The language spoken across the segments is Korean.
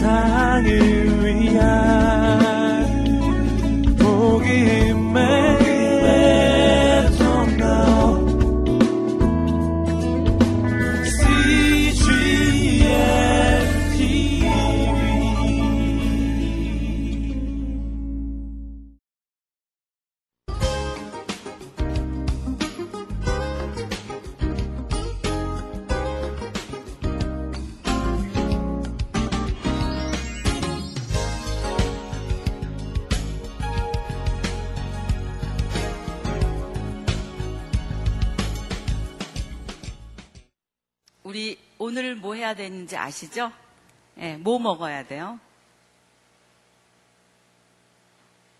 세상을 위한 되는지 아시죠? 예, 뭐 먹어야 돼요?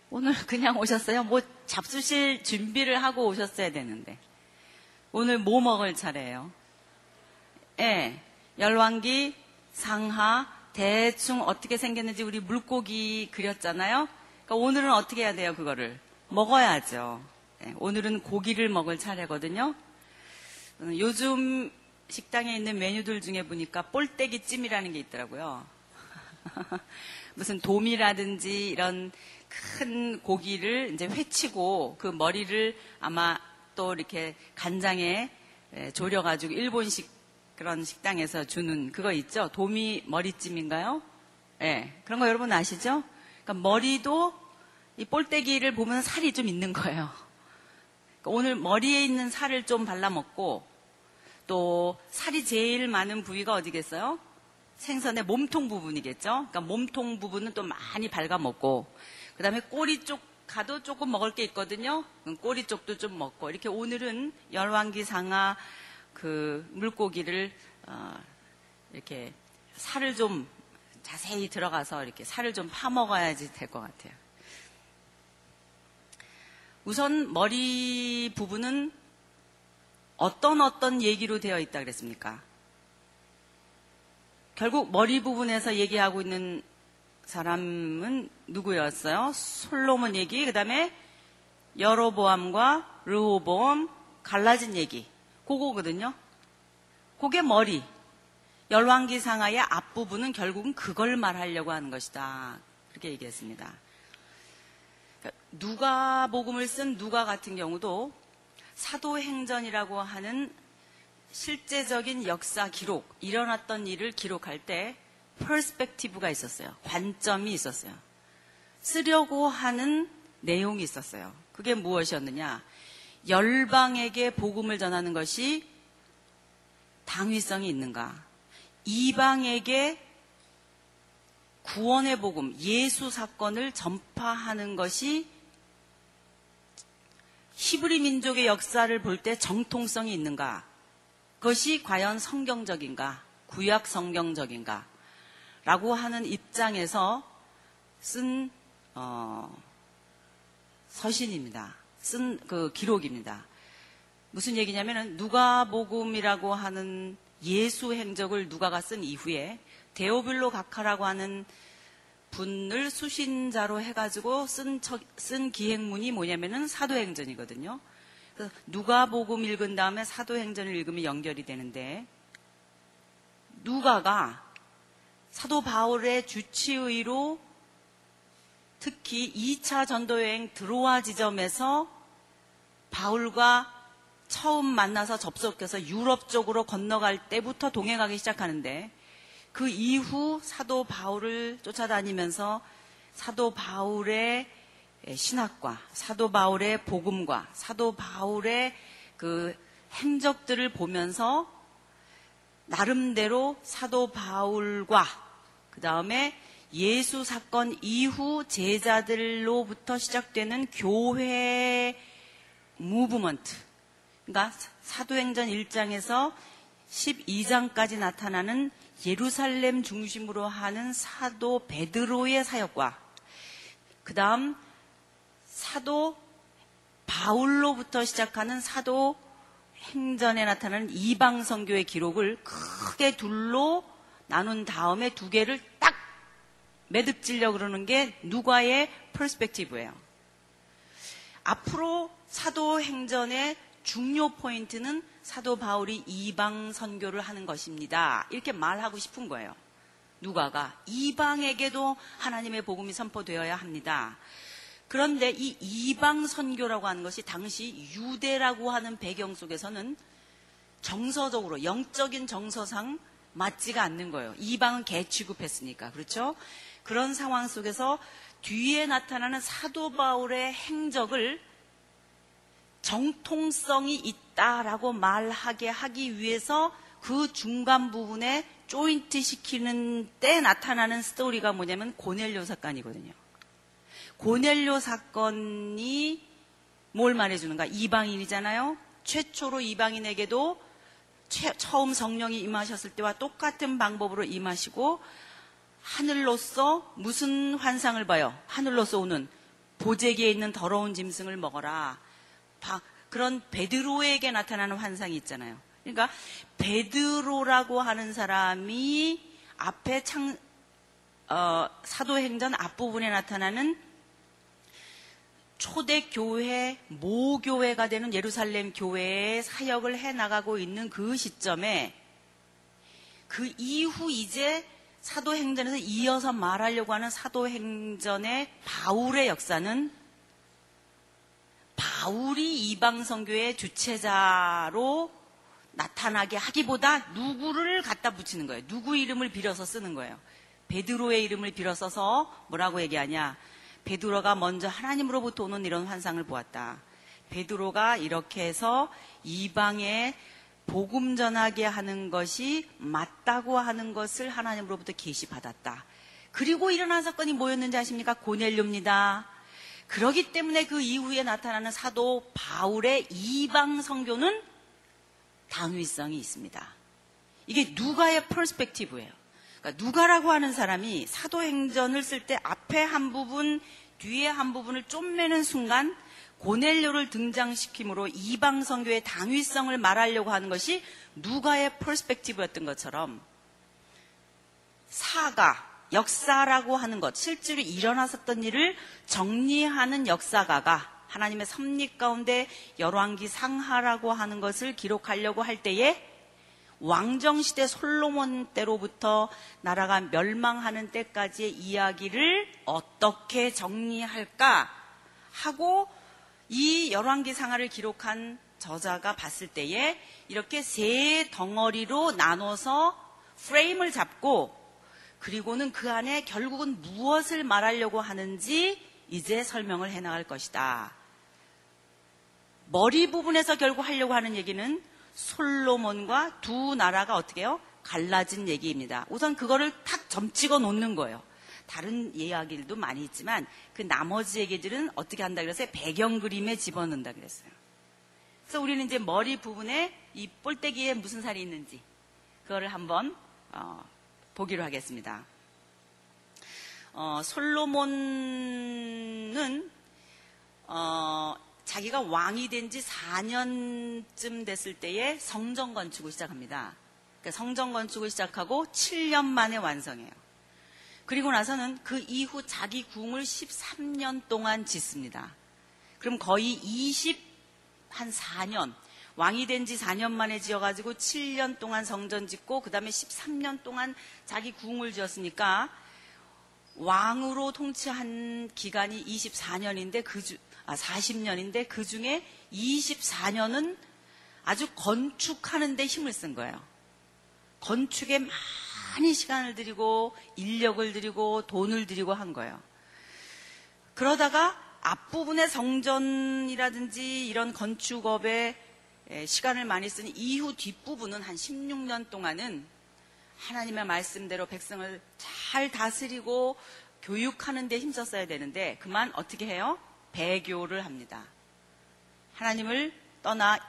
오늘 그냥 오셨어요? 뭐 잡수실 준비를 하고 오셨어야 되는데. 오늘 뭐 먹을 차례예요? 예, 열왕기, 상하, 대충 어떻게 생겼는지 우리 물고기 그렸잖아요? 그러니까 오늘은 어떻게 해야 돼요, 그거를? 먹어야죠. 예, 오늘은 고기를 먹을 차례거든요. 음, 요즘 식당에 있는 메뉴들 중에 보니까 볼떼기 찜이라는 게 있더라고요. 무슨 돔이라든지 이런 큰 고기를 이제 회치고 그 머리를 아마 또 이렇게 간장에 졸여가지고 일본식 그런 식당에서 주는 그거 있죠? 도미 머리찜인가요? 예. 네, 그런 거 여러분 아시죠? 그러니까 머리도 이 볼떼기를 보면 살이 좀 있는 거예요. 그러니까 오늘 머리에 있는 살을 좀 발라먹고 또 살이 제일 많은 부위가 어디겠어요? 생선의 몸통 부분이겠죠? 그러니까 몸통 부분은 또 많이 발가먹고 그 다음에 꼬리 쪽 가도 조금 먹을 게 있거든요. 꼬리 쪽도 좀 먹고 이렇게 오늘은 열왕기 상하 그 물고기를 어 이렇게 살을 좀 자세히 들어가서 이렇게 살을 좀 파먹어야지 될 것 같아요. 우선 머리 부분은 어떤 어떤 얘기로 되어 있다 그랬습니까? 결국 머리 부분에서 얘기하고 있는 사람은 누구였어요? 솔로몬 얘기, 그 다음에 여로보암과 르호보암 갈라진 얘기. 그거거든요. 그게 머리. 열왕기 상하의 앞부분은 결국은 그걸 말하려고 하는 것이다. 그렇게 얘기했습니다. 그러니까 누가 복음을 쓴 누가 같은 경우도 사도행전이라고 하는 실제적인 역사 기록, 일어났던 일을 기록할 때 퍼스펙티브가 있었어요. 관점이 있었어요. 쓰려고 하는 내용이 있었어요. 그게 무엇이었느냐? 열방에게 복음을 전하는 것이 당위성이 있는가? 이방에게 구원의 복음, 예수 사건을 전파하는 것이 히브리 민족의 역사를 볼 때 정통성이 있는가? 그것이 과연 성경적인가? 구약 성경적인가? 라고 하는 입장에서 쓴, 어, 서신입니다. 쓴 그 기록입니다. 무슨 얘기냐면은 누가복음이라고 하는 예수 행적을 누가가 쓴 이후에 데오빌로 각하라고 하는 분을 수신자로 해가지고 쓴, 쓴 기행문이 뭐냐면은 사도행전이거든요. 누가복음 읽은 다음에 사도행전을 읽으면 연결이 되는데 누가가 사도 바울의 주치의로 특히 2차 전도여행 드로아 지점에서 바울과 처음 만나서 접속해서 유럽 쪽으로 건너갈 때부터 동행하기 시작하는데 그 이후 사도 바울을 쫓아다니면서 사도 바울의 신학과 사도 바울의 복음과 사도 바울의 그 행적들을 보면서 나름대로 사도 바울과 그 다음에 예수 사건 이후 제자들로부터 시작되는 교회 무브먼트. 그러니까 사도행전 1장에서 12장까지 나타나는 예루살렘 중심으로 하는 사도 베드로의 사역과 그 다음 사도 바울로부터 시작하는 사도 행전에 나타나는 이방 선교의 기록을 크게 둘로 나눈 다음에 두 개를 딱 매듭질려 그러는 게 누가의 퍼스펙티브예요. 앞으로 사도 행전의 중요 포인트는 사도 바울이 이방 선교를 하는 것입니다. 이렇게 말하고 싶은 거예요. 누가가 이방에게도 하나님의 복음이 선포되어야 합니다. 그런데 이 이방 선교라고 하는 것이 당시 유대라고 하는 배경 속에서는 정서적으로 영적인 정서상 맞지가 않는 거예요. 이방은 개 취급했으니까. 그렇죠? 그런 상황 속에서 뒤에 나타나는 사도 바울의 행적을 정통성이 있다라고 말하게 하기 위해서 그 중간 부분에 조인트 시키는 때 나타나는 스토리가 뭐냐면 고넬료 사건이거든요. 고넬료 사건이 뭘 말해주는가? 이방인이잖아요. 최초로 이방인에게도 최, 처음 성령이 임하셨을 때와 똑같은 방법으로 임하시고 하늘로서 무슨 환상을 봐요? 하늘로서 오는 보재기에 있는 더러운 짐승을 먹어라. 바, 그런 베드로에게 나타나는 환상이 있잖아요. 그러니까 베드로라고 하는 사람이 앞에 창 어, 사도행전 앞부분에 나타나는 초대 교회, 모교회가 되는 예루살렘 교회의 사역을 해 나가고 있는 그 시점에 그 이후 이제 사도행전에서 이어서 말하려고 하는 사도행전의 바울의 역사는 바울이 이방 선교의 주체자로 나타나게 하기보다 누구를 갖다 붙이는 거예요. 누구 이름을 빌어서 쓰는 거예요. 베드로의 이름을 빌어 써서 뭐라고 얘기하냐? 베드로가 먼저 하나님으로부터 오는 이런 환상을 보았다. 베드로가 이렇게 해서 이방에 복음 전하게 하는 것이 맞다고 하는 것을 하나님으로부터 계시받았다. 그리고 일어난 사건이 뭐였는지 아십니까? 고넬료입니다. 그러기 때문에 그 이후에 나타나는 사도 바울의 이방 성교는 당위성이 있습니다. 이게 누가의 퍼스펙티브예요. 그러니까 누가라고 하는 사람이 사도행전을 쓸 때 앞에 한 부분, 뒤에 한 부분을 좀매는 순간 고넬료를 등장시킴으로 이방 성교의 당위성을 말하려고 하는 것이 누가의 퍼스펙티브였던 것처럼 사가 역사라고 하는 것, 실제로 일어났었던 일을 정리하는 역사가가 하나님의 섭리 가운데 열왕기 상하라고 하는 것을 기록하려고 할 때에 왕정시대 솔로몬 때로부터 나라가 멸망하는 때까지의 이야기를 어떻게 정리할까 하고 이 열왕기 상하를 기록한 저자가 봤을 때에 이렇게 세 덩어리로 나눠서 프레임을 잡고 그리고는 그 안에 결국은 무엇을 말하려고 하는지 이제 설명을 해 나갈 것이다. 머리 부분에서 결국 하려고 하는 얘기는 솔로몬과 두 나라가 어떻게 해요? 갈라진 얘기입니다. 우선 그거를 탁 점찍어 놓는 거예요. 다른 이야기들도 많이 있지만 그 나머지 얘기들은 어떻게 한다 그래서 배경 그림에 집어넣는다 그랬어요. 그래서 우리는 이제 머리 부분에 이 볼때기에 무슨 살이 있는지 그거를 한번 어, 보기로 하겠습니다. 어, 솔로몬은 어, 자기가 왕이 된 지 4년쯤 됐을 때에 성전 건축을 시작합니다. 그러니까 성전 건축을 시작하고 7년 만에 완성해요. 그리고 나서는 그 이후 자기 궁을 13년 동안 짓습니다. 그럼 거의 20, 한 4년, 왕이 된 지 4년 만에 지어가지고 7년 동안 성전 짓고 그 다음에 13년 동안 자기 궁을 지었으니까 왕으로 통치한 기간이 24년인데 그 주, 아, 40년인데 그 중에 24년은 아주 건축하는데 힘을 쓴 거예요. 건축에 많이 시간을 들이고 인력을 들이고 돈을 들이고 한 거예요. 그러다가 앞부분의 성전이라든지 이런 건축업에 시간을 많이 쓴 이후 뒷부분은 한 16년 동안은 하나님의 말씀대로 백성을 잘 다스리고 교육하는 데 힘썼어야 되는데 그만 어떻게 해요? 배교를 합니다. 하나님을 떠나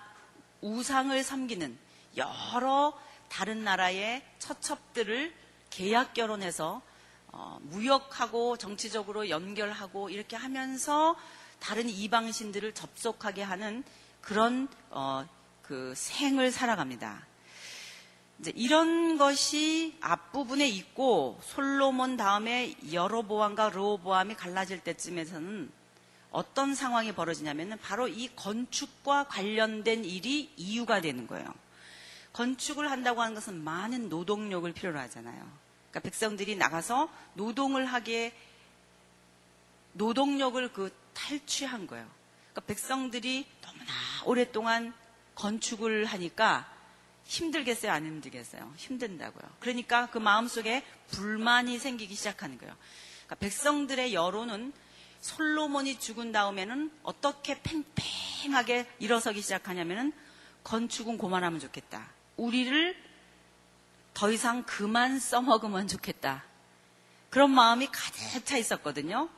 우상을 섬기는 여러 다른 나라의 처첩들을 계약 결혼해서 어, 무역하고 정치적으로 연결하고 이렇게 하면서 다른 이방신들을 접속하게 하는 그런 어, 그 생을 살아갑니다. 이제 이런 것이 앞부분에 있고 솔로몬 다음에 여로보암과 르호보암이 갈라질 때쯤에서는 어떤 상황이 벌어지냐면은 바로 이 건축과 관련된 일이 이유가 되는 거예요. 건축을 한다고 하는 것은 많은 노동력을 필요로 하잖아요. 그러니까 백성들이 나가서 노동을 하게 노동력을 그 탈취한 거예요. 그러니까 백성들이 너무나 오랫동안 건축을 하니까 힘들겠어요? 안 힘들겠어요? 힘든다고요. 그러니까 그 마음속에 불만이 생기기 시작하는 거예요. 그러니까 백성들의 여론은 솔로몬이 죽은 다음에는 어떻게 팽팽하게 일어서기 시작하냐면은 건축은 고만하면 좋겠다. 우리를 더 이상 그만 써먹으면 좋겠다. 그런 마음이 가득 차 있었거든요.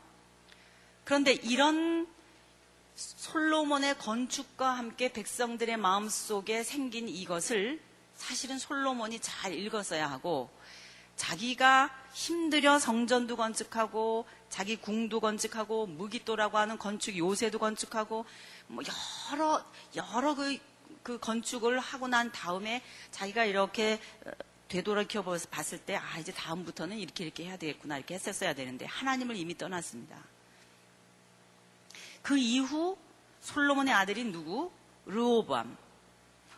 그런데 이런 솔로몬의 건축과 함께 백성들의 마음 속에 생긴 이것을 사실은 솔로몬이 잘 읽었어야 하고 자기가 힘들여 성전도 건축하고 자기 궁도 건축하고 무기또라고 하는 건축 요새도 건축하고 뭐 여러 여러 그, 그 건축을 하고 난 다음에 자기가 이렇게 어, 되돌아켜 봤을 때 아 이제 다음부터는 이렇게 이렇게 해야 되겠구나 이렇게 했었어야 되는데 하나님을 이미 떠났습니다. 그 이후 솔로몬의 아들이 누구? 르호보암.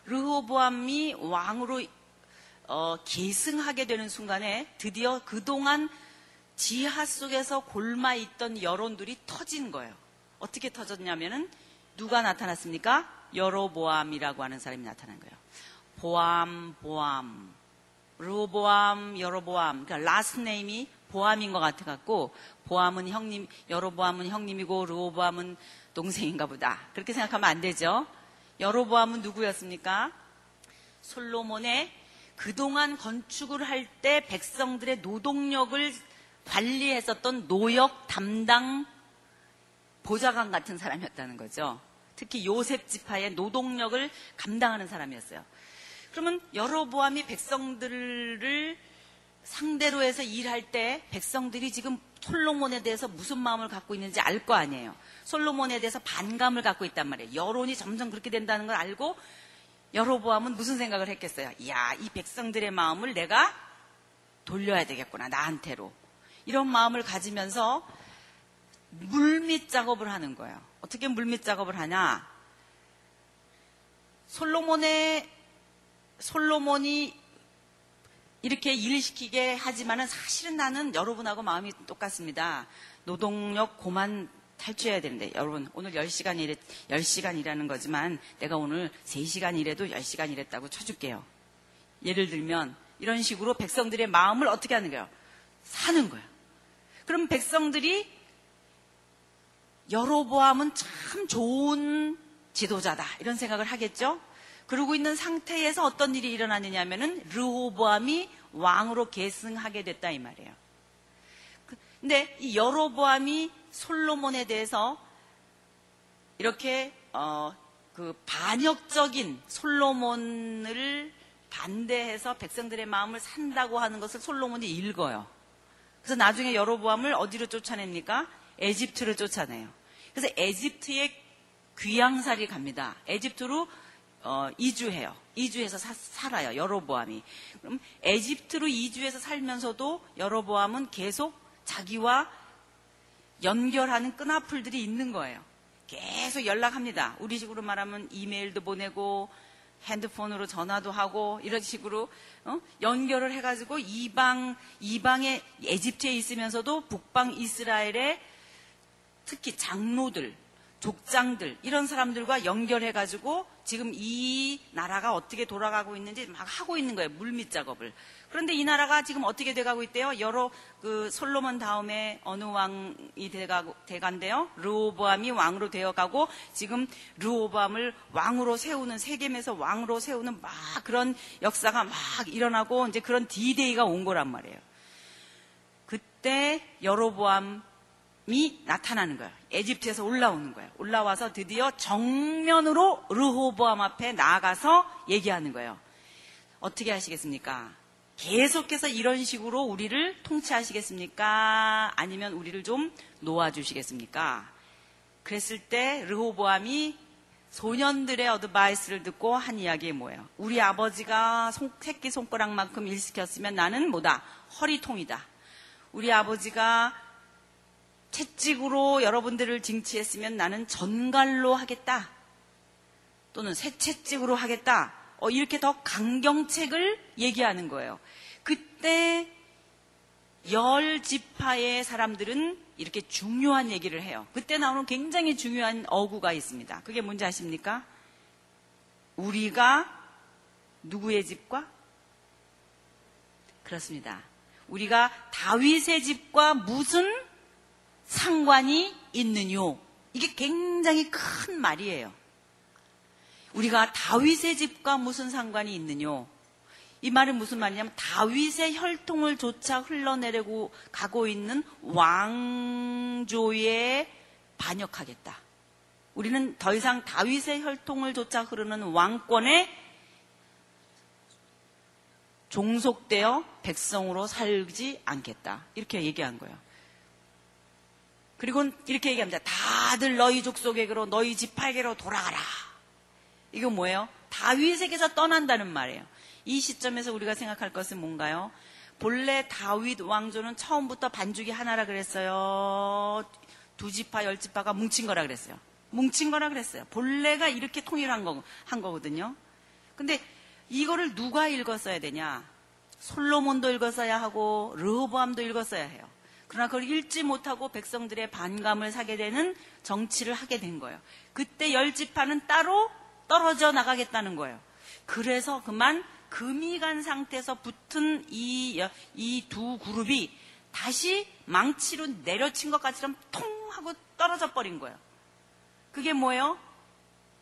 르호보암이 왕으로 어, 계승하게 되는 순간에 드디어 그동안 지하 속에서 곪아 있던 여론들이 터진 거예요. 어떻게 터졌냐면은 누가 나타났습니까? 여로보암이라고 하는 사람이 나타난 거예요. 보암, 보암, 르호보암, 여로보암. 그러니까 last name이 보암인 것 같아 갖고 보암은 형님, 여로보암은 형님이고 르호보암은 동생인가 보다. 그렇게 생각하면 안 되죠. 여로보암은 누구였습니까? 솔로몬의 그동안 건축을 할 때 백성들의 노동력을 관리했었던 노역 담당 보좌관 같은 사람이었다는 거죠. 특히 요셉 지파의 노동력을 감당하는 사람이었어요. 그러면 여로보암이 백성들을 상대로 해서 일할 때 백성들이 지금 솔로몬에 대해서 무슨 마음을 갖고 있는지 알 거 아니에요. 솔로몬에 대해서 반감을 갖고 있단 말이에요. 여론이 점점 그렇게 된다는 걸 알고 여로보암은 무슨 생각을 했겠어요? 이야, 이 백성들의 마음을 내가 돌려야 되겠구나, 나한테로. 이런 마음을 가지면서 물밑 작업을 하는 거예요. 어떻게 물밑 작업을 하냐? 솔로몬의 솔로몬이 이렇게 일을 시키게 하지만은 사실은 나는 여러분하고 마음이 똑같습니다. 노동력 고만 탈취해야 되는데 여러분 오늘 10시간 일했 10시간 일하는 거지만 내가 오늘 3시간 일해도 10시간 일했다고 쳐줄게요. 예를 들면 이런 식으로 백성들의 마음을 어떻게 하는 거예요? 사는 거예요. 그럼 백성들이 여로보암은 참 좋은 지도자다 이런 생각을 하겠죠. 그러고 있는 상태에서 어떤 일이 일어나느냐 하면은 르호보암이 왕으로 계승하게 됐다 이 말이에요. 그, 근데 이 여로보암이 솔로몬에 대해서 이렇게 어, 그 반역적인 솔로몬을 반대해서 백성들의 마음을 산다고 하는 것을 솔로몬이 읽어요. 그래서 나중에 여로보암을 어디로 쫓아냅니까? 에집트로 쫓아내요. 그래서 에집트에 귀양살이 갑니다. 에집트로 어, 이주해요. 이주해서 사, 살아요. 여로보암이. 그럼 에집트로 이주해서 살면서도 여로보암은 계속 자기와 연결하는 끈앞풀들이 있는 거예요. 계속 연락합니다. 우리 식으로 말하면 이메일도 보내고 핸드폰으로 전화도 하고 이런 식으로 어? 연결을 해가지고 이방 이방의 에집트에 있으면서도 북방 이스라엘의 특히 장로들 족장들 이런 사람들과 연결해 가지고 지금 이 나라가 어떻게 돌아가고 있는지 막 하고 있는 거예요 물밑 작업을. 그런데 이 나라가 지금 어떻게 돼가고 있대요? 여러 그 솔로몬 다음에 어느 왕이 돼가고 돼간대요? 르호보암이 왕으로 되어가고 지금 르호보암을 왕으로 세우는 세겜에서 왕으로 세우는 막 그런 역사가 막 일어나고 이제 그런 디데이가 온 거란 말이에요. 그때 여로보암 이 나타나는 거예요. 에집트에서 올라오는 거예요. 올라와서 드디어 정면으로 르호보암 앞에 나아가서 얘기하는 거예요. 어떻게 하시겠습니까? 계속해서 이런 식으로 우리를 통치하시겠습니까? 아니면 우리를 좀 놓아주시겠습니까? 그랬을 때 르호보암이 소년들의 어드바이스를 듣고 한 이야기 뭐예요? 우리 아버지가 손, 새끼 손가락만큼 일 시켰으면 나는 뭐다? 허리통이다. 우리 아버지가 채찍으로 여러분들을 징치했으면 나는 전갈로 하겠다. 또는 새 채찍으로 하겠다. 어, 이렇게 더 강경책을 얘기하는 거예요. 그때 열 지파의 사람들은 이렇게 중요한 얘기를 해요. 그때 나오는 굉장히 중요한 어구가 있습니다. 그게 뭔지 아십니까? 우리가 누구의 집과? 그렇습니다. 우리가 다윗의 집과 무슨 상관이 있느뇨? 이게 굉장히 큰 말이에요. 우리가 다윗의 집과 무슨 상관이 있느뇨? 이 말은 무슨 말이냐면 다윗의 혈통을 조차 흘러내리고 가고 있는 왕조에 반역하겠다. 우리는 더 이상 다윗의 혈통을 조차 흐르는 왕권에 종속되어 백성으로 살지 않겠다. 이렇게 얘기한 거예요. 그리고 이렇게 얘기합니다. 다들 너희 족속에게로 너희 지파에게로 돌아가라. 이거 뭐예요? 다윗에게서 떠난다는 말이에요. 이 시점에서 우리가 생각할 것은 뭔가요? 본래 다윗 왕조는 처음부터 반죽이 하나라 그랬어요. 두 지파, 열 지파가 뭉친 거라 그랬어요. 뭉친 거라 그랬어요. 본래가 이렇게 통일한 거, 한 거거든요. 근데 이거를 누가 읽었어야 되냐? 솔로몬도 읽었어야 하고, 르호보암도 읽었어야 해요. 그러나 그걸 읽지 못하고 백성들의 반감을 사게 되는 정치를 하게 된 거예요. 그때 열 지파는 따로 떨어져 나가겠다는 거예요. 그래서 그만 금이 간 상태에서 붙은 이, 이 두 그룹이 다시 망치로 내려친 것 같이럼 통 하고 떨어져 버린 거예요. 그게 뭐예요?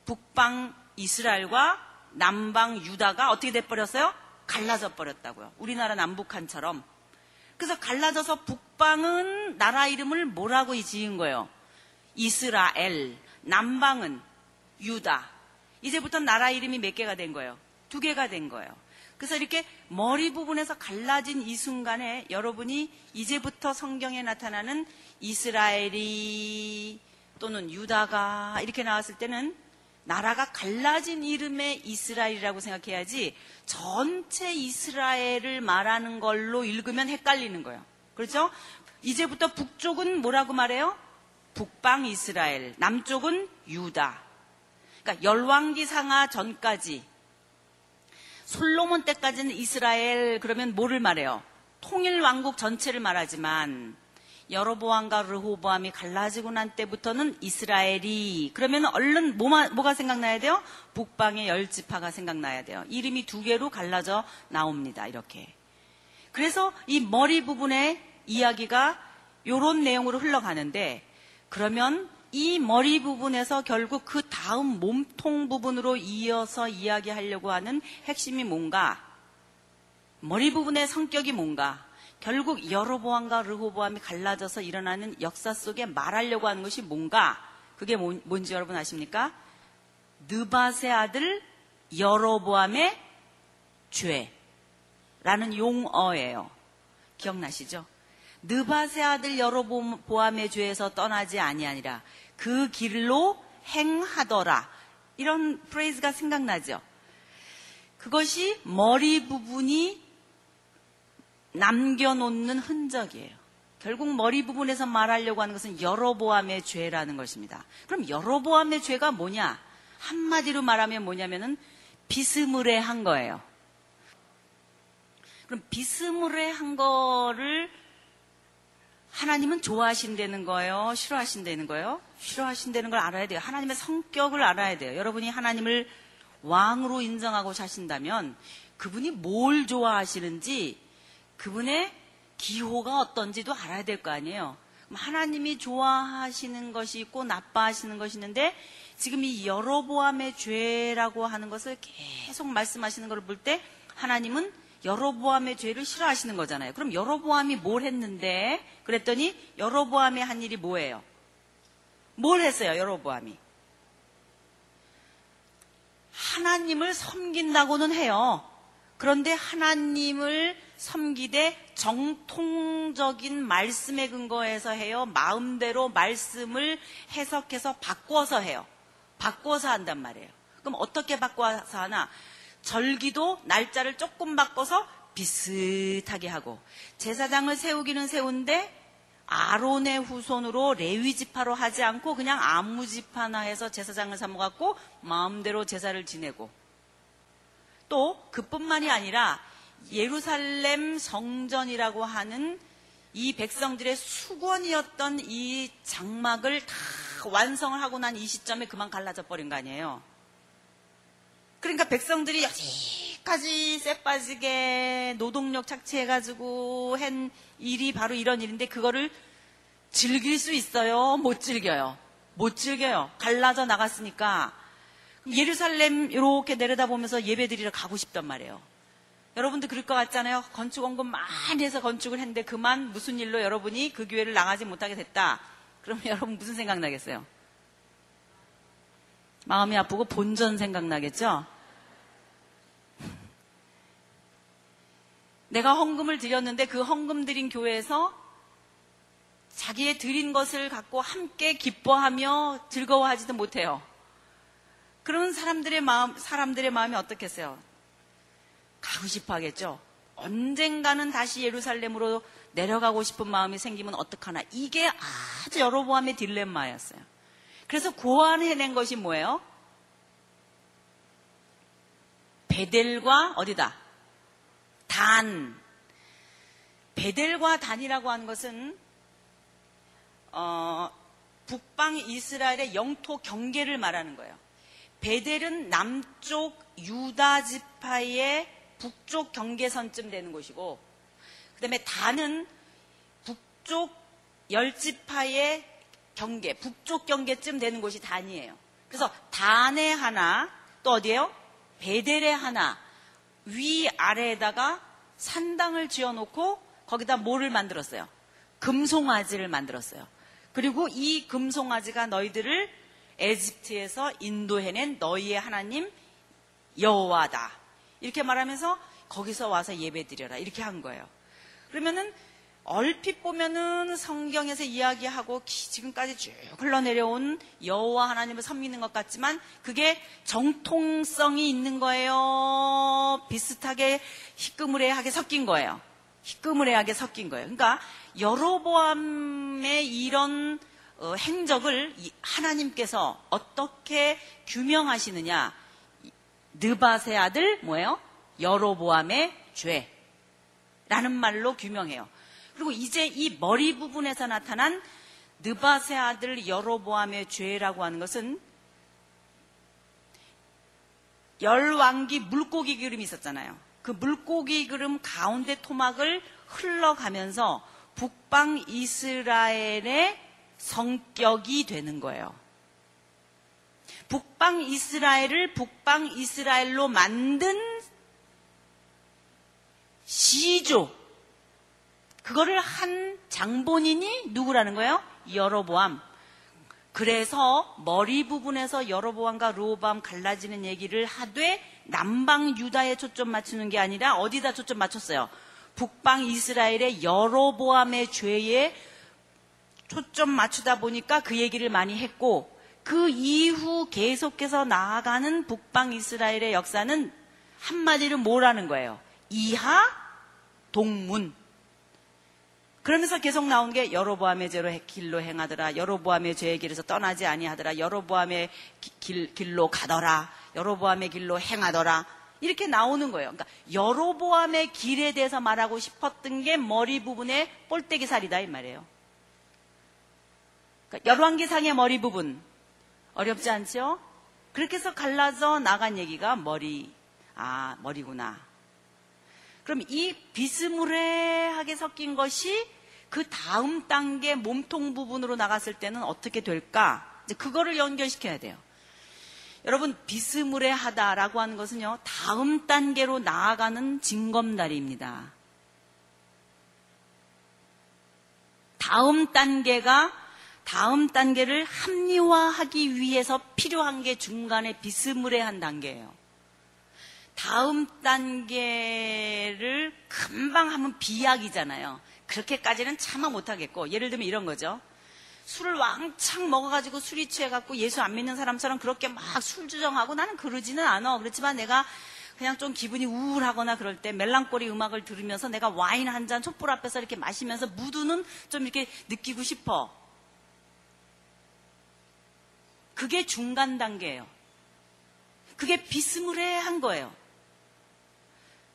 북방 이스라엘과 남방 유다가 어떻게 돼 버렸어요? 갈라져 버렸다고요. 우리나라 남북한처럼. 그래서 갈라져서 북방은 나라 이름을 뭐라고 지은 거예요? 이스라엘. 남방은 유다. 이제부터 나라 이름이 몇 개가 된 거예요? 두 개가 된 거예요. 그래서 이렇게 머리 부분에서 갈라진 이 순간에 여러분이 이제부터 성경에 나타나는 이스라엘이 또는 유다가 이렇게 나왔을 때는 나라가 갈라진 이름의 이스라엘이라고 생각해야지 전체 이스라엘을 말하는 걸로 읽으면 헷갈리는 거예요. 그렇죠? 이제부터 북쪽은 뭐라고 말해요? 북방 이스라엘, 남쪽은 유다. 그러니까 열왕기 상하 전까지 솔로몬 때까지는 이스라엘 그러면 뭐를 말해요? 통일 왕국 전체를 말하지만 여로보암과 르호보암이 갈라지고 난 때부터는 이스라엘이 그러면 얼른 뭐가, 뭐가 생각나야 돼요? 북방의 열 지파가 생각나야 돼요. 이름이 두 개로 갈라져 나옵니다. 이렇게. 그래서 이 머리 부분의 이야기가 이런 내용으로 흘러가는데 그러면 이 머리 부분에서 결국 그 다음 몸통 부분으로 이어서 이야기하려고 하는 핵심이 뭔가? 머리 부분의 성격이 뭔가? 결국 여로보암과 르호보암이 갈라져서 일어나는 역사 속에 말하려고 하는 것이 뭔가? 그게 뭔지 여러분 아십니까? 느바세 아들 여로보암의 죄라는 용어예요. 기억나시죠? 느바세 아들 여로보암의 죄에서 떠나지 아니하니라. 그 길로 행하더라. 이런 프레이즈가 생각나죠? 그것이 머리 부분이 남겨놓는 흔적이에요. 결국 머리 부분에서 말하려고 하는 것은 여러보암의 죄라는 것입니다. 그럼 여러보암의 죄가 뭐냐? 한마디로 말하면 뭐냐면은 비스무레한 거예요. 그럼 비스무레한 거를 하나님은 좋아하신다는 거예요? 싫어하신다는 거예요? 싫어하신다는 걸 알아야 돼요. 하나님의 성격을 알아야 돼요. 여러분이 하나님을 왕으로 인정하고 사신다면 그분이 뭘 좋아하시는지 그분의 기호가 어떤지도 알아야 될 거 아니에요. 하나님이 좋아하시는 것이 있고 나빠하시는 것이 있는데 지금 이 여러보암의 죄라고 하는 것을 계속 말씀하시는 걸 볼 때 하나님은 여로보암의 죄를 싫어하시는 거잖아요. 그럼 여로보암이 뭘 했는데? 그랬더니 여로보암이 한 일이 뭐예요? 뭘 했어요, 여로보암이? 하나님을 섬긴다고는 해요. 그런데 하나님을 섬기되 정통적인 말씀에 근거해서 해요. 마음대로 말씀을 해석해서 바꿔서 해요. 바꿔서 한단 말이에요. 그럼 어떻게 바꿔서 하나? 절기도 날짜를 조금 바꿔서 비슷하게 하고 제사장을 세우기는 세운데 아론의 후손으로 레위 지파로 하지 않고 그냥 아무 지파나 해서 제사장을 삼아 갖고 마음대로 제사를 지내고 또 그뿐만이 아니라 예루살렘 성전이라고 하는 이 백성들의 수건이었던 이 장막을 다 완성을 하고 난 이 시점에 그만 갈라져 버린 거 아니에요. 그러니까 백성들이 여기까지 쎄 빠지게 노동력 착취해가지고 한 일이 바로 이런 일인데 그거를 즐길 수 있어요? 못 즐겨요? 못 즐겨요. 갈라져 나갔으니까 예루살렘 이렇게 내려다보면서 예배드리러 가고 싶단 말이에요. 여러분도 그럴 것 같잖아요. 건축 원금 많이 해서 건축을 했는데 그만 무슨 일로 여러분이 그 교회를 나가지 못하게 됐다. 그러면 여러분 무슨 생각 나겠어요? 마음이 아프고 본전 생각 나겠죠? 내가 헌금을 드렸는데 그 헌금 드린 교회에서 자기의 드린 것을 갖고 함께 기뻐하며 즐거워하지도 못해요. 그런 사람들의 마음, 사람들의 마음이 어떻겠어요? 가고 싶어 하겠죠? 언젠가는 다시 예루살렘으로 내려가고 싶은 마음이 생기면 어떡하나. 이게 아주 여러보암의 딜레마였어요. 그래서 고안해낸 것이 뭐예요? 베델과 어디다? 단. 베델과 단이라고 하는 것은 어, 북방 이스라엘의 영토 경계를 말하는 거예요. 베델은 남쪽 유다 지파의 북쪽 경계선쯤 되는 곳이고, 그 다음에 단은 북쪽 열지파의 경계, 북쪽 경계쯤 되는 곳이 단이에요. 그래서 단에 하나, 또 어디에요? 베델에 하나, 위 아래에다가 산당을 지어놓고 거기다 뭐를 만들었어요? 금송아지를 만들었어요. 그리고 이 금송아지가 너희들을 에집트에서 인도해낸 너희의 하나님 여호와다. 이렇게 말하면서 거기서 와서 예배 드려라. 이렇게 한 거예요. 그러면은 얼핏 보면은 성경에서 이야기하고 지금까지 쭉 흘러내려온 여호와 하나님을 섬기는 것 같지만 그게 정통성이 있는 거예요. 비슷하게 희끄무레하게 섞인 거예요. 희끄무레하게 섞인 거예요. 그러니까 여로보암의 이런 어, 행적을 하나님께서 어떻게 규명하시느냐? 느바세 아들 뭐예요? 여로보암의 죄라는 말로 규명해요. 그리고 이제 이 머리 부분에서 나타난 느바세 아들 여로보암의 죄라고 하는 것은 열왕기 물고기 그림이 있었잖아요. 그 물고기 그림 가운데 토막을 흘러가면서 북방 이스라엘의 성격이 되는 거예요. 북방 이스라엘을 북방 이스라엘로 만든 시조. 그거를 한 장본인이 누구라는 거예요? 여로보암. 그래서 머리 부분에서 여로보암과 로보암 갈라지는 얘기를 하되 남방 유다에 초점 맞추는 게 아니라 어디다 초점 맞췄어요? 북방 이스라엘의 여로보암의 죄에 초점 맞추다 보니까 그 얘기를 많이 했고 그 이후 계속해서 나아가는 북방 이스라엘의 역사는 한마디로 뭐라는 거예요? 이하 동문. 그러면서 계속 나온 게 여로보암의 죄로 길로 행하더라. 여로보암의 죄의 길에서 떠나지 아니하더라. 여로보암의 길, 길로 가더라. 여로보암의 길로 행하더라. 이렇게 나오는 거예요. 그러니까 여로보암의 길에 대해서 말하고 싶었던 게 머리 부분의 볼때기 살이다 이 말이에요. 그러니까 열왕기상의 머리 부분 어렵지 않죠? 그렇게 해서 갈라져 나간 얘기가 머리 아 머리구나. 그럼 이 비스무레하게 섞인 것이 그 다음 단계 몸통 부분으로 나갔을 때는 어떻게 될까? 이제 그거를 연결시켜야 돼요. 여러분 비스무레하다라고 하는 것은요 다음 단계로 나아가는 징검다리입니다. 다음 단계가 다음 단계를 합리화하기 위해서 필요한 게 중간에 비스무레한 단계예요. 다음 단계를 금방 하면 비약이잖아요. 그렇게까지는 참아 못하겠고 예를 들면 이런 거죠. 술을 왕창 먹어가지고 술이 취해갖고 예수 안 믿는 사람처럼 그렇게 막 술 주정하고 나는 그러지는 않아. 그렇지만 내가 그냥 좀 기분이 우울하거나 그럴 때 멜랑꼬리 음악을 들으면서 내가 와인 한 잔 촛불 앞에서 이렇게 마시면서 무드는 좀 이렇게 느끼고 싶어. 그게 중간 단계예요. 그게 비스무레한 거예요.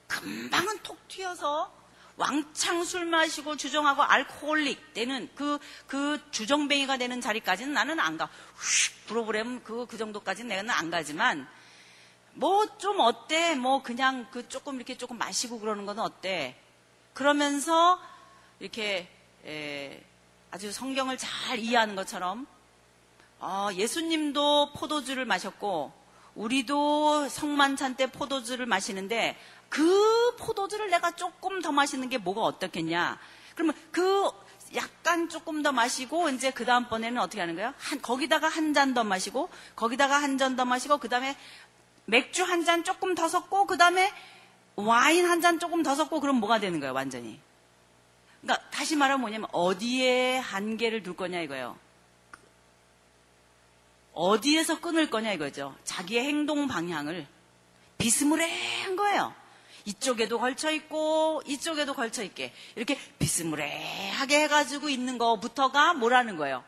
금방은 톡 튀어서 왕창 술 마시고 주정하고 알코올릭 되는 그, 그 주정뱅이가 되는 자리까지는 나는 안 가. 휙 프로그램 그, 그 정도까지는 내가 안 가지만 뭐 좀 어때? 뭐 그냥 그 조금 이렇게 조금 마시고 그러는 건 어때? 그러면서 이렇게 에, 아주 성경을 잘 이해하는 것처럼 어, 예수님도 포도주를 마셨고 우리도 성만찬 때 포도주를 마시는데 그 포도주를 내가 조금 더 마시는 게 뭐가 어떻겠냐? 그러면 그 약간 조금 더 마시고 이제 그 다음번에는 어떻게 하는 거예요? 한, 거기다가 한 잔 더 마시고 거기다가 한 잔 더 마시고 그 다음에 맥주 한 잔 조금 더 섞고 그 다음에 와인 한 잔 조금 더 섞고 그럼 뭐가 되는 거예요? 완전히. 그러니까 다시 말하면 뭐냐면 어디에 한계를 둘 거냐 이거예요. 어디에서 끊을 거냐 이거죠. 자기의 행동 방향을 비스무레한 거예요. 이쪽에도 걸쳐 있고 이쪽에도 걸쳐 있게 이렇게 비스무레하게 해가지고 있는 거부터가 뭐라는 거예요.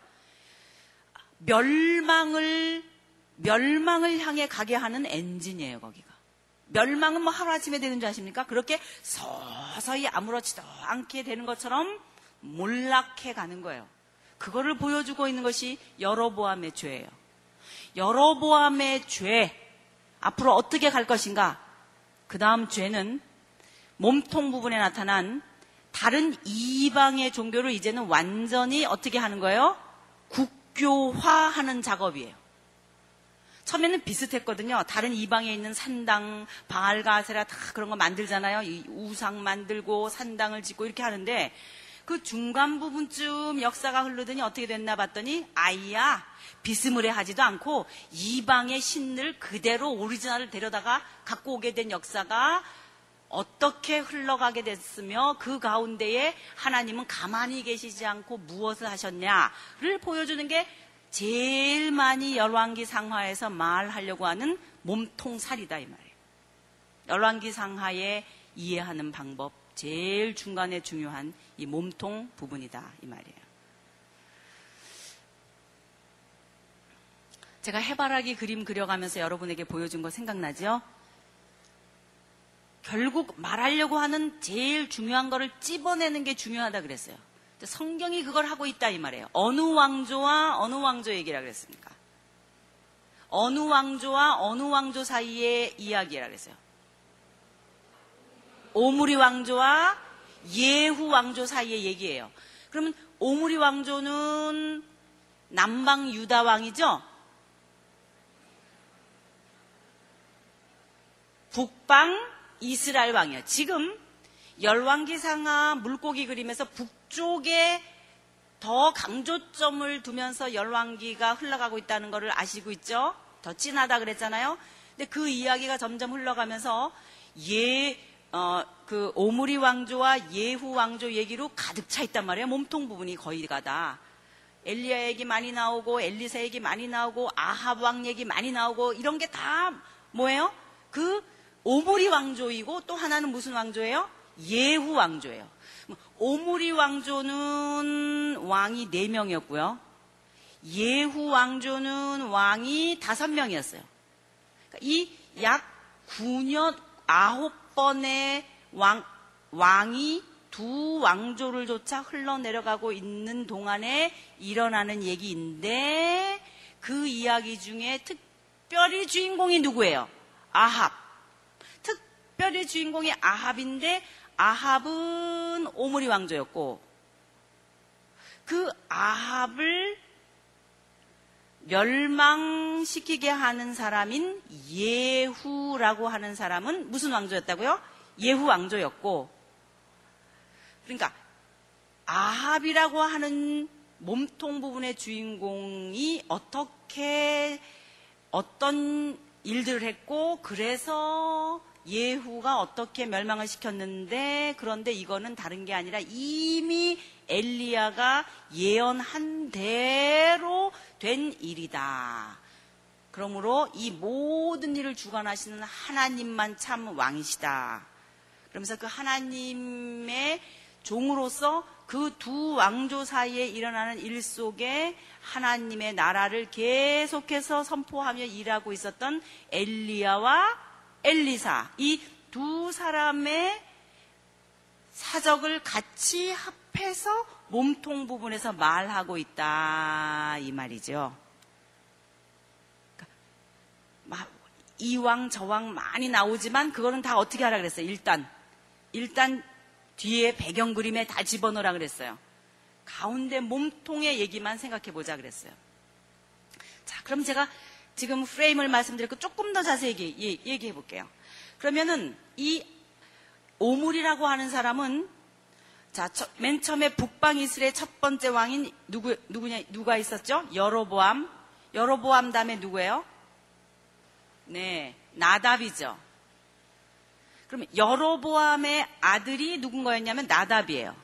멸망을 멸망을 향해 가게 하는 엔진이에요 거기가. 멸망은 뭐 하루아침에 되는 줄 아십니까? 그렇게 서서히 아무렇지도 않게 되는 것처럼 몰락해 가는 거예요. 그거를 보여주고 있는 것이 여러보암의 죄예요. 여러보암의 죄 앞으로 어떻게 갈 것인가? 그 다음 죄는 몸통 부분에 나타난 다른 이방의 종교를 이제는 완전히 어떻게 하는 거예요? 국교화하는 작업이에요. 처음에는 비슷했거든요. 다른 이방에 있는 산당, 바알가세라 다 그런 거 만들잖아요. 우상 만들고 산당을 짓고 이렇게 하는데 그 중간 부분쯤 역사가 흐르더니 어떻게 됐나 봤더니 아이야 비스무레 하지도 않고 이방의 신을 그대로 오리지널을 데려다가 갖고 오게 된 역사가 어떻게 흘러가게 됐으며 그 가운데에 하나님은 가만히 계시지 않고 무엇을 하셨냐를 보여주는 게 제일 많이 열왕기 상하에서 말하려고 하는 몸통살이다 이 말이에요. 열왕기 상하에 이해하는 방법 제일 중간에 중요한 이 몸통 부분이다 이 말이에요. 제가 해바라기 그림 그려가면서 여러분에게 보여준 거 생각나죠? 결국 말하려고 하는 제일 중요한 거를 찝어내는 게 중요하다 그랬어요. 성경이 그걸 하고 있다 이 말이에요. 어느 왕조와 어느 왕조 얘기라 그랬습니까? 어느 왕조와 어느 왕조 사이의 이야기라 그랬어요. 오므리 왕조와 예후 왕조 사이의 얘기예요. 그러면 오므리 왕조는 남방 유다 왕이죠? 북방 이스라엘 왕이에요. 지금 열왕기상하 물고기 그림에서 북쪽에 더 강조점을 두면서 열왕기가 흘러가고 있다는 것을 아시고 있죠? 더 진하다 그랬잖아요. 근데 그 이야기가 점점 흘러가면서 예, 어, 그 오므리 왕조와 예후 왕조 얘기로 가득 차 있단 말이에요. 몸통 부분이 거의 가다. 엘리야 얘기 많이 나오고 엘리사 얘기 많이 나오고 아합 왕 얘기 많이 나오고 이런 게 다 뭐예요? 그 오므리 왕조이고 또 하나는 무슨 왕조예요? 예후 왕조예요. 오므리 왕조는 왕이 4명이었고요. 예후 왕조는 왕이 5명이었어요. 그러니까 이약 9년 9번의 왕, 왕이 두 왕조를 조차 흘러내려가고 있는 동안에 일어나는 얘기인데 그 이야기 중에 특별히 주인공이 누구예요? 아합. 특별히 주인공이 아합인데 아합은 오므리 왕조였고 그 아합을 멸망시키게 하는 사람인 예후라고 하는 사람은 무슨 왕조였다고요? 예후 왕조였고 그러니까 아합이라고 하는 몸통 부분의 주인공이 어떻게 어떤 일들을 했고 그래서 예후가 어떻게 멸망을 시켰는데 그런데 이거는 다른 게 아니라 이미 엘리야가 예언한 대로 된 일이다. 그러므로 이 모든 일을 주관하시는 하나님만 참 왕이시다. 그러면서 그 하나님의 종으로서 그 두 왕조 사이에 일어나는 일 속에 하나님의 나라를 계속해서 선포하며 일하고 있었던 엘리야와 엘리사 이 두 사람의 사적을 같이 합해서 몸통 부분에서 말하고 있다 이 말이죠. 그러니까 막 이왕 저왕 많이 나오지만 그거는 다 어떻게 하라 그랬어요. 일단 일단 뒤에 배경 그림에 다 집어넣으라 그랬어요. 가운데 몸통의 얘기만 생각해 보자 그랬어요. 자, 그럼 제가 지금 프레임을 말씀드렸고 조금 더 자세히 얘기, 해 볼게요. 그러면은 이 오물이라고 하는 사람은 자, 맨 처음에 북방 이스라엘 첫 번째 왕인 누구 누구냐 누가 있었죠? 여로보암. 여로보암 다음에 누구예요? 네, 나답이죠. 그러면 여로보암의 아들이 누군가였냐면 나답이에요.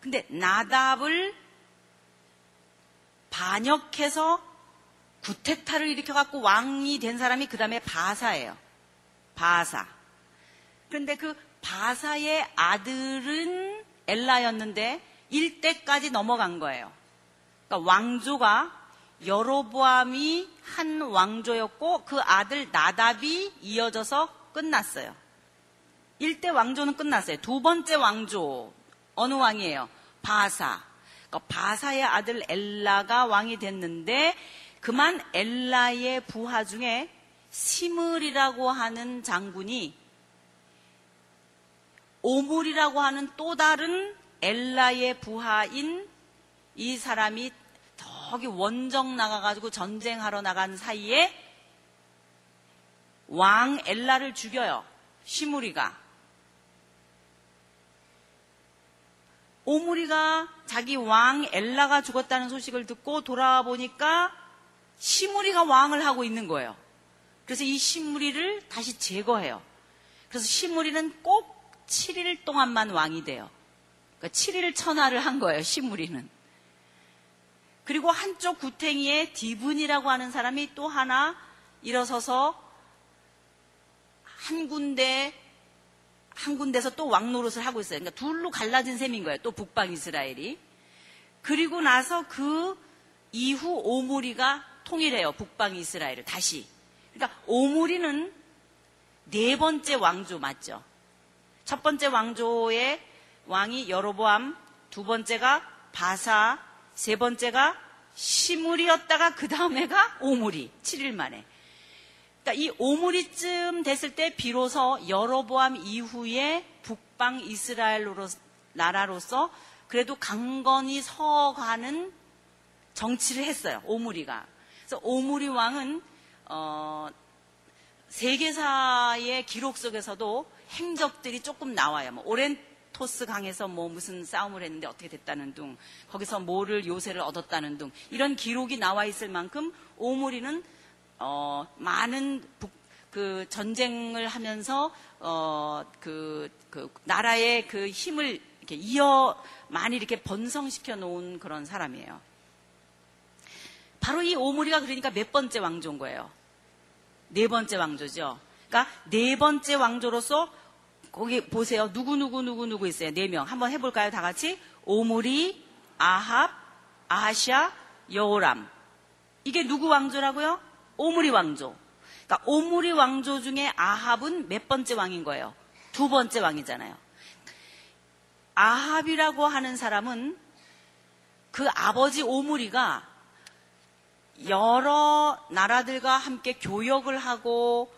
근데 나답을 반역해서 구테타를 일으켜갖고 왕이 된 사람이 그 다음에 바사예요. 바사. 그런데 그 바사의 아들은 엘라였는데 일대까지 넘어간 거예요. 그러니까 왕조가 여로보암이 한 왕조였고 그 아들 나답이 이어져서 끝났어요. 일대 왕조는 끝났어요. 두 번째 왕조 어느 왕이에요? 바사. 그러니까 바사의 아들 엘라가 왕이 됐는데 그만 엘라의 부하 중에 시물이라고 하는 장군이 오물이라고 하는 또 다른 엘라의 부하인 이 사람이 저기 원정 나가가지고 전쟁하러 나간 사이에 왕 엘라를 죽여요. 시무리가. 오무리가 자기 왕 엘라가 죽었다는 소식을 듣고 돌아와 보니까 시무리가 왕을 하고 있는 거예요. 그래서 이 시무리를 다시 제거해요. 그래서 시무리는 꼭 7일 동안만 왕이 돼요. 그러니까 7일 천하를 한 거예요, 시무리는. 그리고 한쪽 구탱이에 디분이라고 하는 사람이 또 하나 일어서서 한 군데 한 군데서 또 왕노릇을 하고 있어요. 그러니까 둘로 갈라진 셈인 거예요. 또 북방 이스라엘이. 그리고 나서 그 이후 오므리가 통일해요. 북방 이스라엘을 다시. 그러니까 오므리는 네 번째 왕조 맞죠? 첫 번째 왕조의 왕이 여로보암, 두 번째가 바사, 세 번째가 시물이었다가 그 다음에가 오물이 7일 만에. 그러니까 이 오물이쯤 됐을 때 비로소 여로보암 이후에 북방 이스라엘로 나라로서 그래도 강건히 서가는 정치를 했어요. 오므리가. 그래서 오므리 왕은 어, 세계사의 기록 속에서도 행적들이 조금 나와요. 뭐 오렌토스 강에서 뭐 무슨 싸움을 했는데 어떻게 됐다는 둥, 거기서 뭐를 요새를 얻었다는 둥 이런 기록이 나와 있을 만큼 오므리는 어, 많은 북, 그 전쟁을 하면서 어, 그, 그 나라의 그 힘을 이렇게 이어 많이 이렇게 번성시켜 놓은 그런 사람이에요. 바로 이 오므리가 그러니까 몇 번째 왕조인 거예요. 네 번째 왕조죠. 그러니까 네 번째 왕조로서 거기 보세요. 누구 누구 누구 누구 있어요. 네 명. 한번 해볼까요? 다 같이 오므리, 아합, 아하샤, 여호람. 이게 누구 왕조라고요? 오므리 왕조. 그러니까 오므리 왕조 중에 아합은 몇 번째 왕인 거예요? 두 번째 왕이잖아요. 아합이라고 하는 사람은 그 아버지 오므리가 여러 나라들과 함께 교역을 하고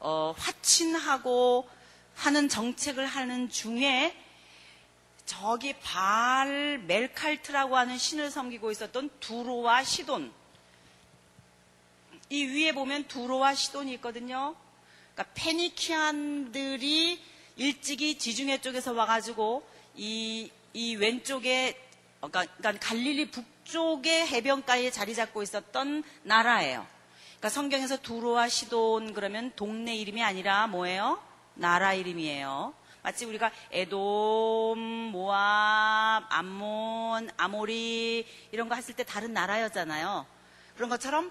어, 화친하고 하는 정책을 하는 중에 저기 발 멜칼트라고 하는 신을 섬기고 있었던 두로와 시돈. 이 위에 보면 두로와 시돈이 있거든요. 그러니까 페니키안들이 일찍이 지중해 쪽에서 와가지고 이, 이 왼쪽에, 그러니까, 그러니까 갈릴리 북 쪽의 해변가에 자리 잡고 있었던 나라예요. 그러니까 성경에서 두로와 시돈 그러면 동네 이름이 아니라 뭐예요? 나라 이름이에요. 마치 우리가 에돔, 모압, 암몬, 아모리 이런 거 했을 때 다른 나라였잖아요. 그런 것처럼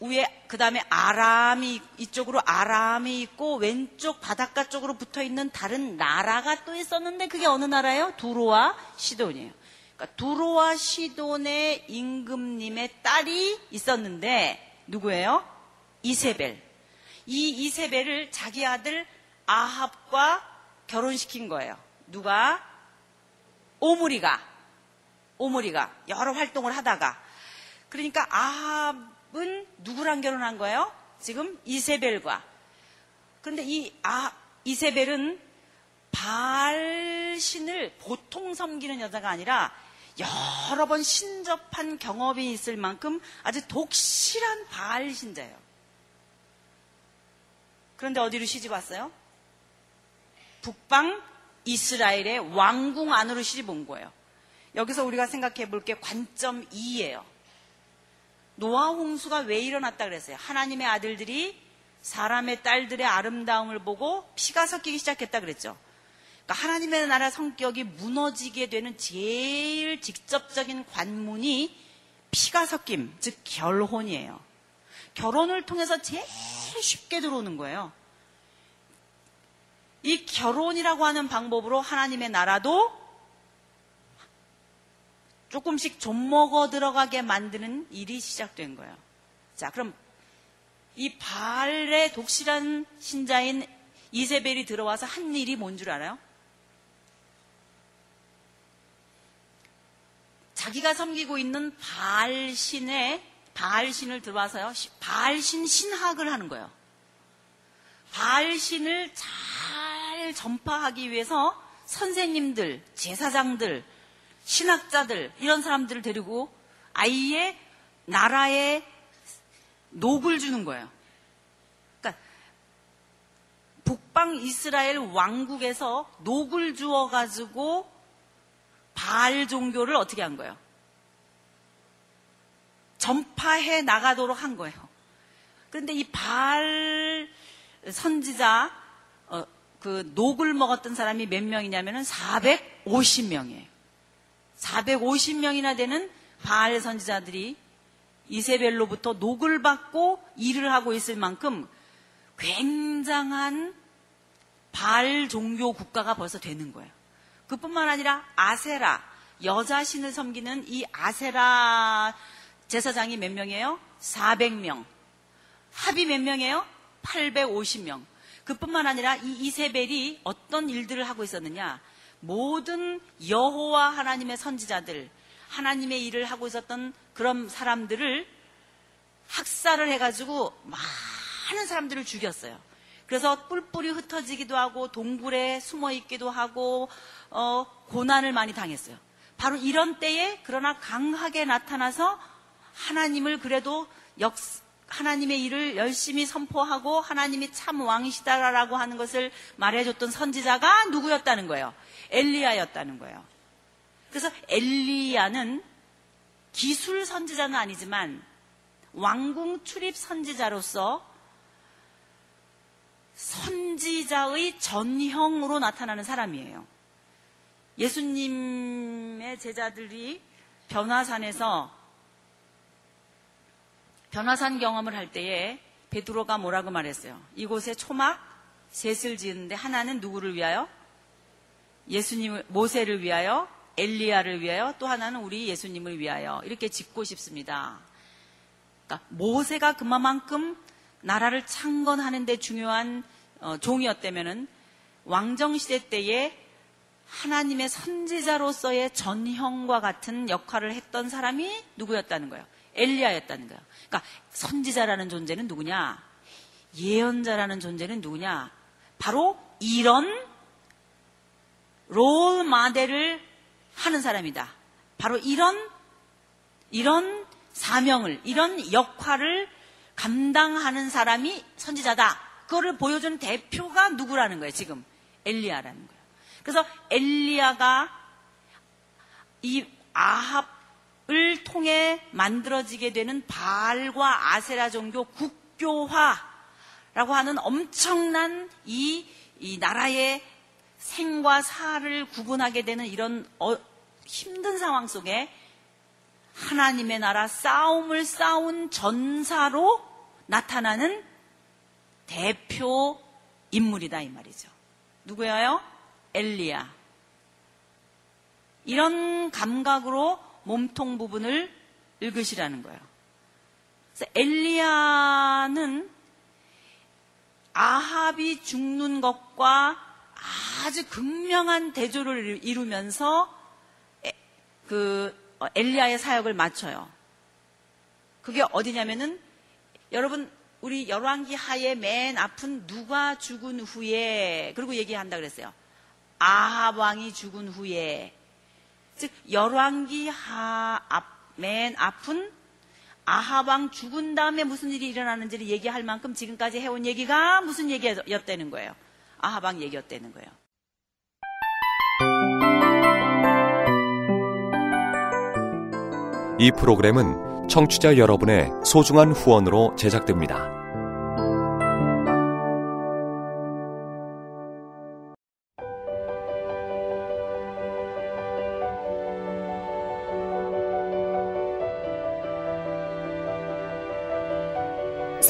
위에 그 다음에 아람이 이쪽으로 아람이 있고 왼쪽 바닷가 쪽으로 붙어 있는 다른 나라가 또 있었는데 그게 어느 나라예요? 두로와 시돈이에요. 그러니까 두로와 시돈의 임금님의 딸이 있었는데 누구예요? 이세벨. 이 이세벨을 자기 아들 아합과 결혼시킨 거예요. 누가? 오므리가. 오므리가 여러 활동을 하다가 그러니까 아합은 누구랑 결혼한 거예요? 지금 이세벨과. 그런데 이 아, 이세벨은 바알 신을 보통 섬기는 여자가 아니라 여러 번 신접한 경험이 있을 만큼 아주 독실한 바알 신자예요. 그런데 어디로 시집 왔어요? 북방 이스라엘의 왕궁 안으로 시집 온 거예요. 여기서 우리가 생각해 볼 게 관점 2예요. 노아 홍수가 왜 일어났다 그랬어요? 하나님의 아들들이 사람의 딸들의 아름다움을 보고 피가 섞이기 시작했다 그랬죠. 그러니까 하나님의 나라 성격이 무너지게 되는 제일 직접적인 관문이 피가 섞임, 즉 결혼이에요. 결혼을 통해서 제일 쉽게 들어오는 거예요. 이 결혼이라고 하는 방법으로 하나님의 나라도 조금씩 좀 먹어 들어가게 만드는 일이 시작된 거예요. 자, 그럼 이 바알의 독실한 신자인 이세벨이 들어와서 한 일이 뭔 줄 알아요? 자기가 섬기고 있는 바알신의 바알신을 들어와서요. 바알신 신학을 하는 거예요. 바알신을 잘 전파하기 위해서 선생님들, 제사장들, 신학자들 이런 사람들을 데리고 아이의 나라에 녹을 주는 거예요. 그러니까 북방 이스라엘 왕국에서 녹을 주어 가지고 바알 종교를 어떻게 한 거예요? 전파해 나가도록 한 거예요. 그런데 이 바알 선지자 어, 그 녹을 먹었던 사람이 몇 명이냐면은 450명이에요. 450명이나 되는 바알 선지자들이 이세벨로부터 녹을 받고 일을 하고 있을 만큼 굉장한 바알 종교 국가가 벌써 되는 거예요. 그뿐만 아니라 아세라 여자 신을 섬기는 이 아세라 제사장이 몇 명이에요? 400명. 합이 몇 명이에요? 850명. 그뿐만 아니라 이 이세벨이 어떤 일들을 하고 있었느냐? 모든 여호와 하나님의 선지자들, 하나님의 일을 하고 있었던 그런 사람들을 학살을 해가지고 많은 사람들을 죽였어요. 그래서 뿔뿔이 흩어지기도 하고 동굴에 숨어 있기도 하고 어, 고난을 많이 당했어요. 바로 이런 때에 그러나 강하게 나타나서 하나님을 그래도 역 하나님의 일을 열심히 선포하고 하나님이 참 왕이시다라고 하는 것을 말해줬던 선지자가 누구였다는 거예요. 엘리야였다는 거예요. 그래서 엘리야는 기술 선지자는 아니지만 왕궁 출입 선지자로서 선지자의 전형으로 나타나는 사람이에요. 예수님의 제자들이 변화산에서 변화산 경험을 할 때에 베드로가 뭐라고 말했어요? 이곳에 초막 셋을 지었는데 하나는 누구를 위하여? 예수님 모세를 위하여, 엘리야를 위하여, 또 하나는 우리 예수님을 위하여 이렇게 짓고 싶습니다. 그러니까 모세가 그만큼 나라를 창건하는 데 중요한 어, 종이었다면은 왕정 시대 때에 하나님의 선지자로서의 전형과 같은 역할을 했던 사람이 누구였다는 거예요? 엘리야였다는 거예요. 그러니까 선지자라는 존재는 누구냐? 예언자라는 존재는 누구냐? 바로 이런 롤 마델을 하는 사람이다. 바로 이런 이런 사명을 이런 역할을 감당하는 사람이 선지자다. 그거를 보여준 대표가 누구라는 거예요. 지금 엘리야라는 거예요. 그래서 엘리야가 이 아합을 통해 만들어지게 되는 바알과 아세라 종교 국교화라고 하는 엄청난 이, 이 나라의 생과 사를 구분하게 되는 이런 어, 힘든 상황 속에 하나님의 나라 싸움을 싸운 전사로 나타나는 대표 인물이다 이 말이죠. 누구예요? 엘리야. 이런 감각으로 몸통 부분을 읽으시라는 거예요. 엘리야는 아합이 죽는 것과 아주 극명한 대조를 이루면서 에, 그 어, 엘리야의 사역을 마쳐요. 그게 어디냐면은 여러분 우리 열왕기 하에 맨 앞은 누가 죽은 후에 그리고 얘기한다 그랬어요. 아합 왕이 죽은 후에 즉 열왕기 하맨 앞은 아합 왕 죽은 다음에 무슨 일이 일어나는지를 얘기할 만큼 지금까지 해온 얘기가 무슨 얘기였다는 거예요. 아합 왕 얘기였다는 거예요. 이 프로그램은 청취자 여러분의 소중한 후원으로 제작됩니다.